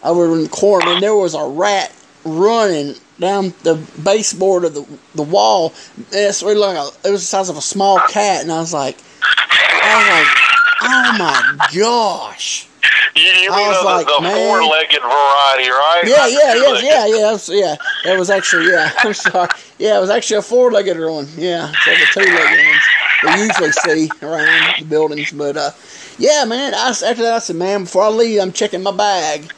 over in the corner, and there was a rat running down the baseboard of the the wall. It's really like a, it was the size of a small cat, and I was like, I was like, oh my gosh. You, you I mean was the, like, the four-legged variety, right? Yeah, yeah, yeah, yeah, yeah, was, yeah. It was actually, yeah. *laughs* I'm sorry. Yeah, it was actually a four-legged one. Yeah, of the two-legged ones we usually see around the buildings. But uh, yeah, man. I, after that, I said, man, before I leave, I'm checking my bag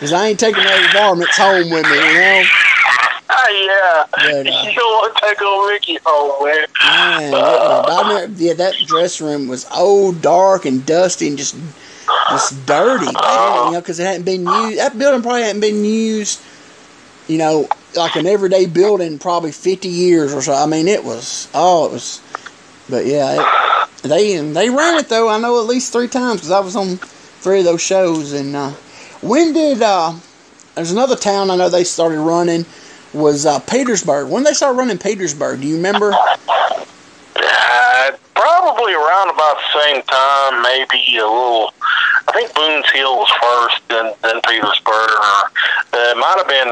because I ain't taking those varmints home with me. You know, Ah, yeah. But, uh, *laughs* you don't want to take old Ricky home, man. man. never- yeah, that dressing room was old, dark, and dusty, and just just dirty, man. You know, because it hadn't been used. That building probably hadn't been used. You know, like an everyday building, probably fifty years or so. I mean, it was. Oh, it was. But yeah, it, they they ran it though. I know at least three times because I was on three of those shows. And uh, when did uh, there's another town I know they started running was uh, Petersburg. When they started running Petersburg? Do you remember? *laughs* Uh, probably around about the same time, maybe a little. I think Boone's Hill was first, then then Petersburg. Or, uh, it might have been,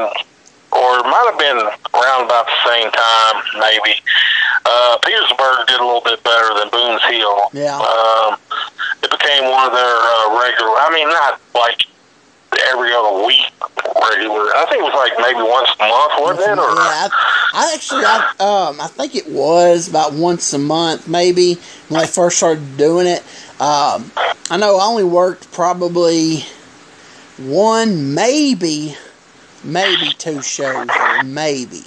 or it might have been around about the same time, maybe. Uh, Petersburg did a little bit better than Boone's Hill. Yeah. Um, it became one of their uh, regular. I mean, not like every other week regular. I think it was like maybe once a month, wasn't it? Or Yeah, I, I actually, I, um, I think it was about once a month, maybe when I first started doing it. Um, I know I only worked probably one, maybe, maybe two shows, or maybe.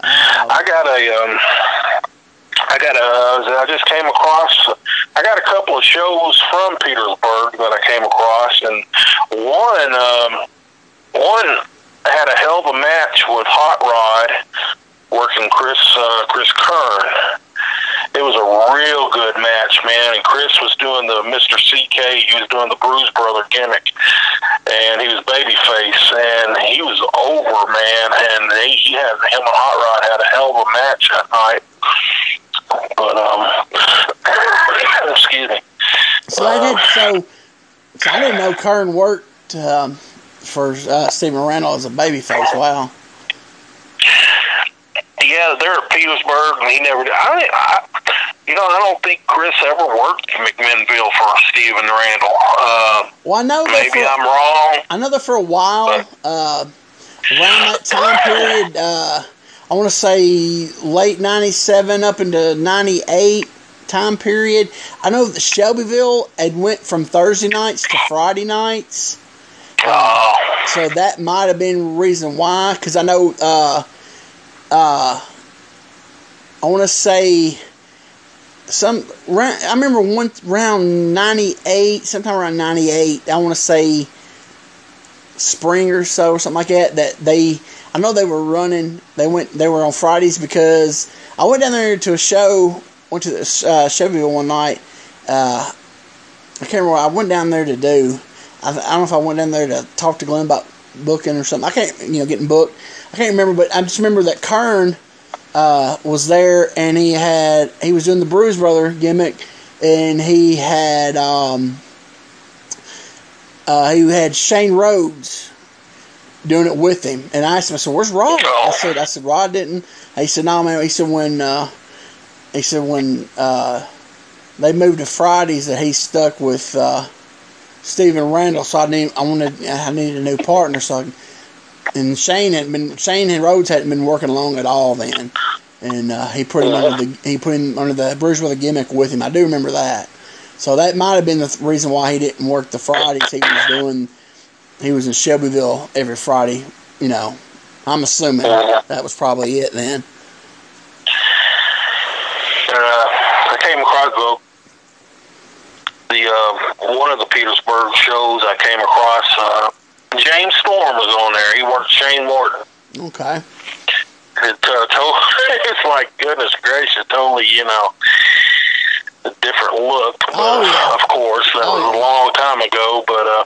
Uh, I got a, um, I got a, I just came across, I got a couple of shows from Petersburg that I came across, and one, um, one had a hell of a match with Hot Rod working Chris, uh, Chris Kern. It was a real good match, man. And Chris was doing the Mr. CK. He was doing the Bruise Brother gimmick, and he was babyface, and he was over, man. And he, he had him and Hot Rod had a hell of a match that night. But um, *coughs* excuse me. So I did so. So I didn't know Kern worked um, for uh, Steven Randall as a babyface. Wow. Yeah, they're at Petersburg, and he never. Did. I, I, you know, I don't think Chris ever worked McMinnville for Steven Randall. Uh, well, I know. Maybe for, I'm wrong. I know that for a while, uh, around that time period, uh, I want to say late '97 up into '98 time period. I know that Shelbyville had went from Thursday nights to Friday nights. So that might have been reason why, because I know. Uh, uh, I want to say some. I remember one around '98, sometime around '98. I want to say spring or so, or something like that. That they, I know they were running. They went. They were on Fridays because I went down there to a show. Went to the uh, one night. Uh, I can't remember. I went down there to do. I, I don't know if I went down there to talk to Glenn about booking or something. I can't, you know, getting booked. I can't remember, but I just remember that Kern uh, was there and he had he was doing the Bruise Brother gimmick, and he had um, uh, he had Shane Rhodes doing it with him. And I asked him, I said, "Where's Rod?" I said, "I said Rod didn't." He said, "No, man." He said when uh, he said when uh, they moved to Fridays that he stuck with. Uh, Steven Randall, so I need I wanted I needed a new partner. So, I, and Shane had been Shane and Rhodes hadn't been working along at all then, and uh, he put him under the he put him under the Bruise Brother gimmick with him. I do remember that. So that might have been the reason why he didn't work the Fridays. He was doing he was in Shelbyville every Friday. You know, I'm assuming that was probably it then. Uh, I came across the the uh, one of the Petersburg shows I came across. Uh, James Storm was on there. He worked Shane Morton. Okay. It, uh, *laughs* it's like goodness gracious, totally you know a different look. But, Oh, yeah. Of course, that Oh, was a long time ago, but uh,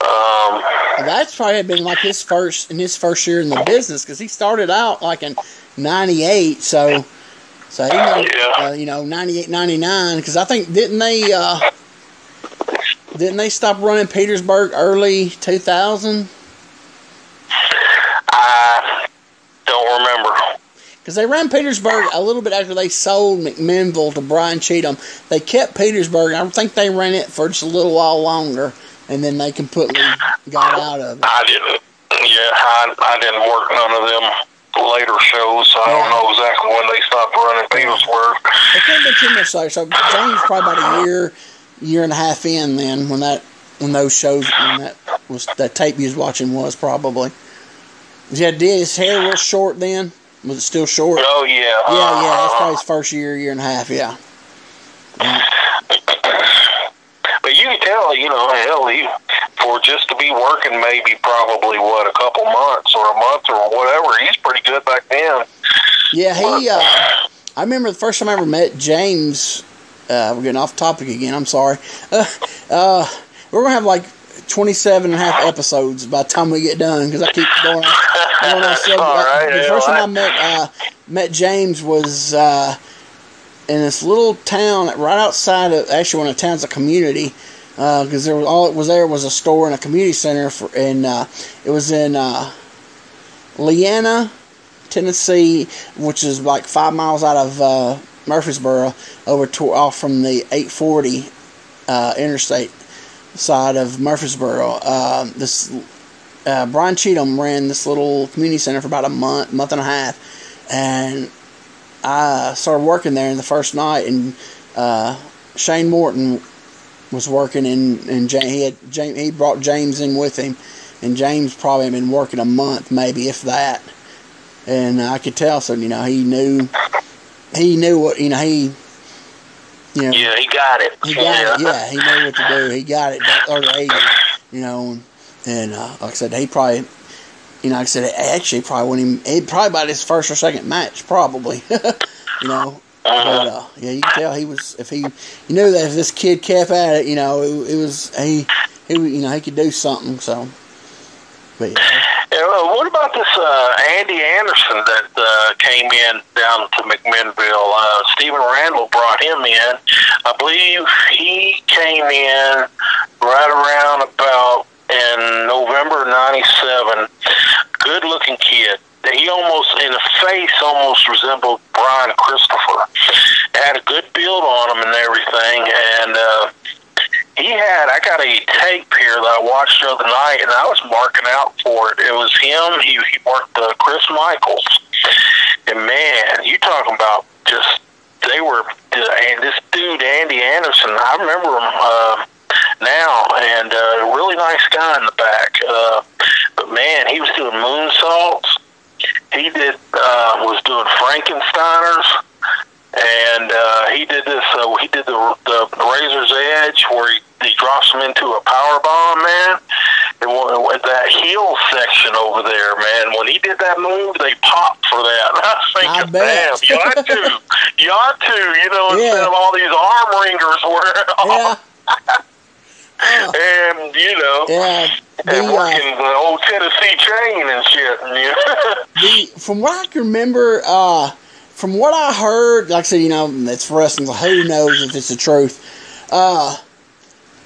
um, That's probably been like his first in his first year in the business because he started out like in '98. So, so he know, Yeah. uh, you know, 98, 99. Because I think didn't they uh, didn't they stop running Petersburg early 2000? I don't remember. Because they ran Petersburg a little bit after they sold McMinnville to Brian Cheatham. They kept Petersburg. I think they ran it for just a little while longer, and then they completely got out of it. I didn't. Yeah, I, I didn't work none of them later shows, so I don't know exactly when they stopped running Petersburg. It could have been too much later. So James probably about a year, year and a half in then when that when those shows when that was that tape you was watching was probably. Yeah, did his hair real short then? Was it still short? Oh yeah. Yeah, yeah. That's probably his first year, year and a half. Yeah. *clears throat* But you can tell, you know, hell, he, for just to be working maybe probably what a couple months or a month or whatever, he's pretty good back then. Yeah, he. Uh, I remember the first time I ever met James. Uh, we're getting off topic again. I'm sorry. Uh, uh, we're gonna have like 27 and a half episodes by the time we get done because I keep going. going off subject. *laughs* All right, the first time I met uh, met James was uh, in this little town right outside of actually one of the towns a community because there was all it was there was a store and a community center for and uh, it was in uh, Leanna, Tennessee, which is like five miles out of uh, Murfreesboro, over to off from the 840 uh, interstate side of Murfreesboro. Um, this uh, Brian Cheatham ran this little community center for about a month, month and a half, and I started working there in the first night, and uh, Shane Morton was working, in and he had James, he brought James in with him, and James probably had been working a month, maybe if that, and I could tell. So you know, he knew, he knew what you know he. You know, Yeah, he got it. he got it. Yeah, he knew what to do. He got it early age, you know. And uh, like I said, he probably, you know, like I said, actually probably when he, he probably about his first or second match, probably, *laughs* you know. But uh, yeah, you can tell he was. If he, you knew that if this kid kept at it, you know, it, it was he, he, you know, he could do something. So, but yeah. *sighs* Yeah, well, what about this uh, Andy Anderson that uh, came in down to McMinnville? Uh, Stephen Randall brought him in. I believe he came in right around about in November '97. Good looking kid. He almost, in the face, almost resembled Brian Christopher. Had a good build on him and everything, and. Uh, he had I got a tape here that I watched the other night, and I was marking out for it. It was him. He he worked uh, Chris Michaels, and man, you talking about just they were and this dude Andy Anderson. I remember him uh, now, and uh, really nice guy in the back. Uh, but man, he was doing moonsaults. He did uh, was doing Frankensteiners and uh, he did this. Uh, he did the, the Razor's Edge where he, he drops him into a power bomb, man. And with that heel section over there, man, when he did that move, they popped for that. *laughs* And I was thinking, damn, you ought *laughs* to, you ought to, you know, yeah. instead of all these arm wringers where. Yeah. *laughs* and you know, yeah, the, and working uh, the old Tennessee chain and shit. And, you know. *laughs* the, from what I can remember, uh, from what I heard, like I said, you know, it's wrestling. So who knows if it's the truth? Uh,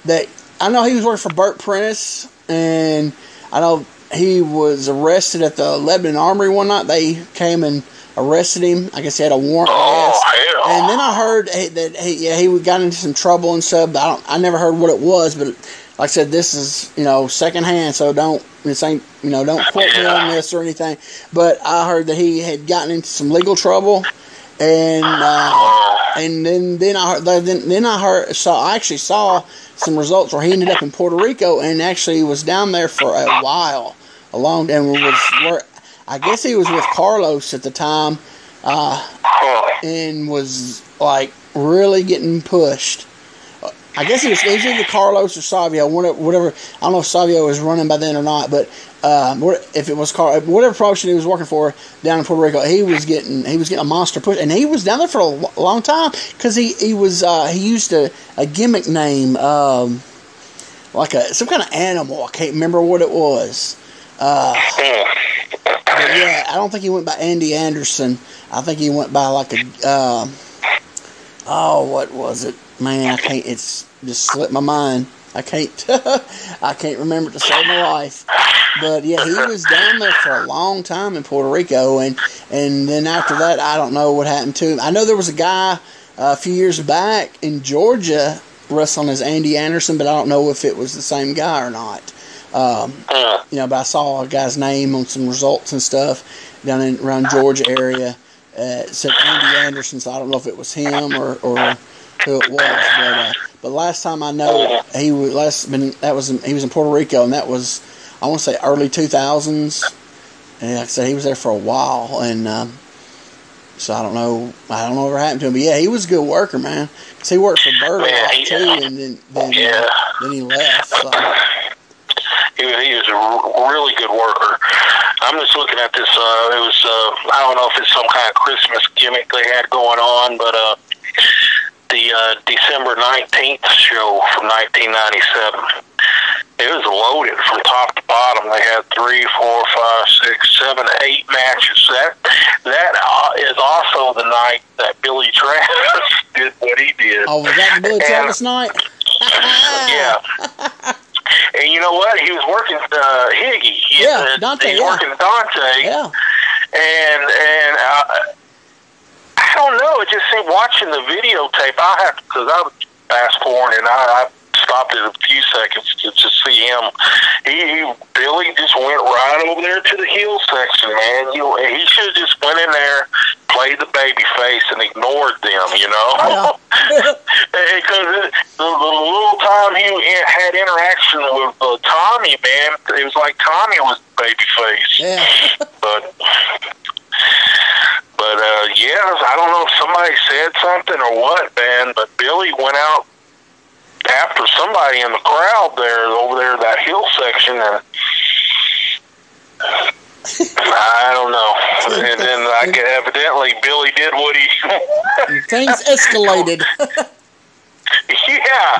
that I know he was working for Bert Prentice, and I know he was arrested at the Lebanon Armory one night. They came and arrested him. I guess he had a warrant. Oh. And then I heard that he, yeah, he got into some trouble and stuff. I don't, I never heard what it was, but like I said, this is you know secondhand, so don't this ain't you know don't quote me on this or anything. But I heard that he had gotten into some legal trouble, and uh, and then then I heard, then then I heard saw I actually saw some results where he ended up in Puerto Rico and actually was down there for a while, a long and was I guess he was with Carlos at the time, uh, and was like really getting pushed I guess it was, it was either Carlos or Savio, whatever. I don't know if Savio was running by then or not, but um, if it was Car, whatever promotion he was working for down in Puerto Rico, he was getting he was getting a monster push, and he was down there for a long time because he he was uh, he used a, a gimmick name, um, like a some kind of animal. I can't remember what it was. Uh, yeah, I don't think he went by Andy Anderson. I think he went by like a. Uh, oh, what was it? Man, I can't. It's just slipped my mind. I can't. *laughs* I can't remember to save my life. But yeah, he was down there for a long time in Puerto Rico, and and then after that, I don't know what happened to him. I know there was a guy uh, a few years back in Georgia wrestling as Andy Anderson, but I don't know if it was the same guy or not. Um, you know, but I saw a guy's name on some results and stuff down in around Georgia area. Uh, it said Andy Anderson, so I don't know if it was him or, or who it was. But uh, but last time I know he was last been that was in, he was in Puerto Rico and that was I want to say early two thousands. And like I said, he was there for a while, and um, so I don't know. I don't know what happened to him, but yeah, he was a good worker, man. Cause he worked for Bert too, and then then, yeah. uh, then he left. So. He, he was a really good worker. I'm just looking at this. Uh, it was uh, I don't know if it's some kind of Christmas gimmick they had going on, but uh, the uh, December 19th show from 1997. It was loaded from top to bottom. They had three, four, five, six, seven, eight matches. That that uh, is also the night that Billy Travis *laughs* did what he did. Oh, was that Billy and, Travis night? *laughs* yeah. *laughs* And you know what? He was working uh, Higgy. He, yeah, Dante. He's yeah. working Dante. Yeah. And and uh, I don't know. It just seemed watching the videotape. I have because I was fast forwarding and I, I stopped it a few seconds to, to see him. He, he Billy just went right over there to the heel section, man. You know, he should have just went in there, played the baby face, and ignored them. You know, because *laughs* yeah. the, the little time he had interaction with uh, Tommy, man, it was like Tommy was baby face. Yeah. *laughs* but but uh, yeah, I don't know if somebody said something or what, man. But Billy went out after somebody in the crowd there over there that hill section, and I don't know. And then I evidently Billy did what he. *laughs* Things escalated. yeah.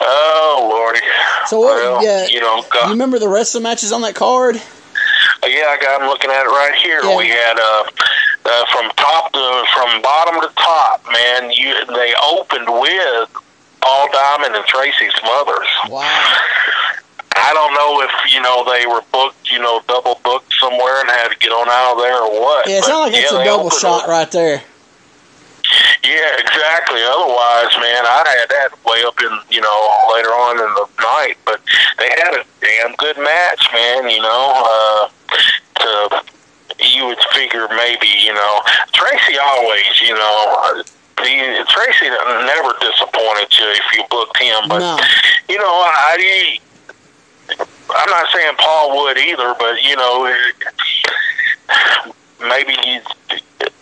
oh lordy. So what? Well, yeah, you know, you remember the rest of the matches on that card? Yeah, I got. I'm looking at it right here. Yeah. We had uh, uh, from top to from bottom to top. Man, you they opened with Paul Diamond and Tracy Smothers. Wow. I don't know if you know they were booked, you know, double booked somewhere and had to get on out of there or what. Yeah, it sounds like it's a double shot with- right there. Yeah, exactly. Otherwise, man, I had that way up in you know later on in the night, but they had a damn good match, man. You know, uh, to you would figure maybe you know Tracy always, you know. uh, The, Tracy never disappointed you if you booked him, but No. you know, I, I'm not saying Paul would either, but you know, maybe you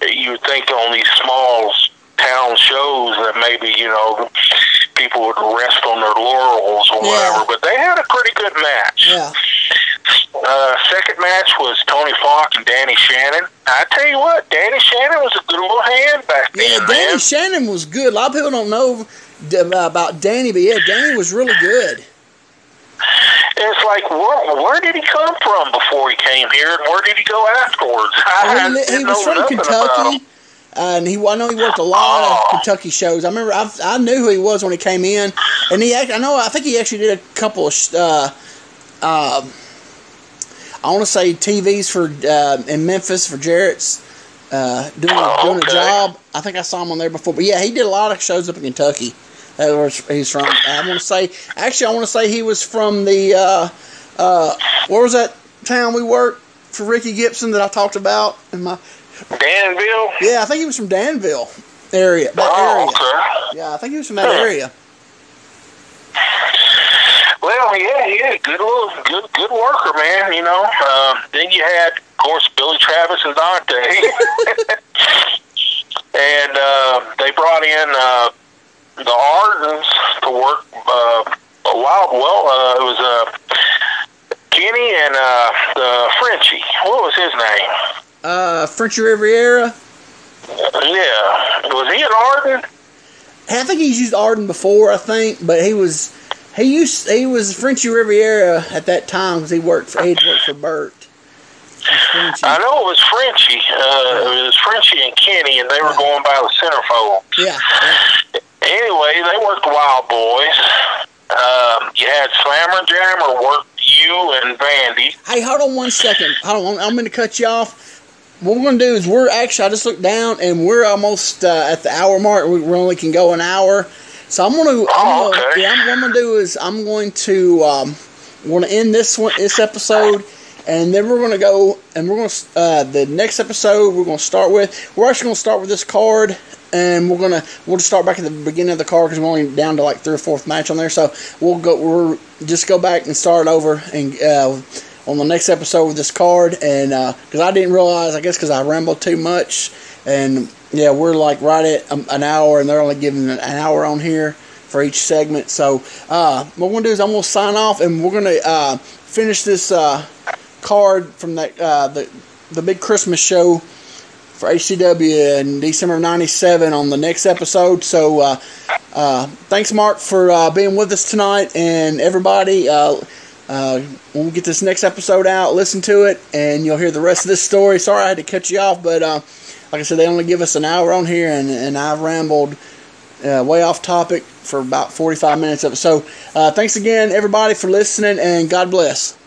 you would think on these small town shows that maybe you know people would rest on their laurels or Yeah. whatever. But they had a pretty good match. Yeah. Uh, second match was Tony Falk and Danny Shannon. I tell you what, Danny Shannon was a good little hand back then. Yeah, Danny man. Shannon was good. A lot of people don't know about Danny, but yeah, Danny was really good. It's like, where, where did he come from before he came here, and where did he go afterwards? I Well, he, he was from Kentucky, uh, and he I know he worked a lot Oh. of Kentucky shows. I remember I, I knew who he was when he came in, and he act- I know I think he actually did a couple of uh, uh, I want to say TVs for uh, in Memphis for Jarrett's uh, doing Oh, doing a job. I think I saw him on there before, but yeah, he did a lot of shows up in Kentucky. That's where he's from. I want to say actually I want to say he was from the uh, uh, where was that town we worked for Ricky Gibson that I talked about in my Danville? yeah, I think he was from Danville area. Oh, area. okay. Yeah, I think he was from that area. Well, yeah, yeah, good little, good, good worker, man. You know. Uh, then you had, of course, Billy Travis and Dante, *laughs* and uh, they brought in uh, the Ardens to work uh, a while. Well, uh, it was uh, Kenny and uh, the Frenchie. What was his name? Uh, Frenchy Riviera. Yeah, was he an Arden? I think he's used Arden before. I think, but he was he used he was Frenchy Riviera at that time because he worked for he worked for Bert. I know it was Frenchie. Uh, it was Frenchie and Kenny, and they were going by the centerfold. Yeah, yeah. Anyway, they worked Wild Boys. Um, you had Slammer Jammer work you and Vandy. Hey, hold on one second. Hold on, I'm going to cut you off. What we're going to do is we're actually I just looked down and we're almost uh, at the hour mark. We only can go an hour, so I'm going to. Oh, I'm gonna, okay. Yeah, I'm, what I'm going to do is I'm going to um, we're going to end this one this episode. And then we're going to go, and we're going to, uh, the next episode we're going to start with, we're actually going to start with this card, and we're going to, we'll just start back at the beginning of the card because we're only down to like third or fourth match on there. So we'll go, we're just go back and start over and, uh, on the next episode with this card. And, uh 'cause because I didn't realize, I guess because I rambled too much. And, yeah, we're like right at um, an hour, and they're only giving an hour on here for each segment. So, uh, what we're going to do is I'm going to sign off, and we're going to, uh, finish this, uh, card from that uh, the the big Christmas show for HCW in December of '97 on the next episode. So, uh, uh, thanks, Mark, for uh, being with us tonight, and everybody. Uh, uh, when we get this next episode out, listen to it, and you'll hear the rest of this story. Sorry I had to cut you off, but like I said, they only give us an hour on here, and, and I've rambled uh, way off topic for about 45 minutes of it. So, uh, thanks again, everybody, for listening, and God bless.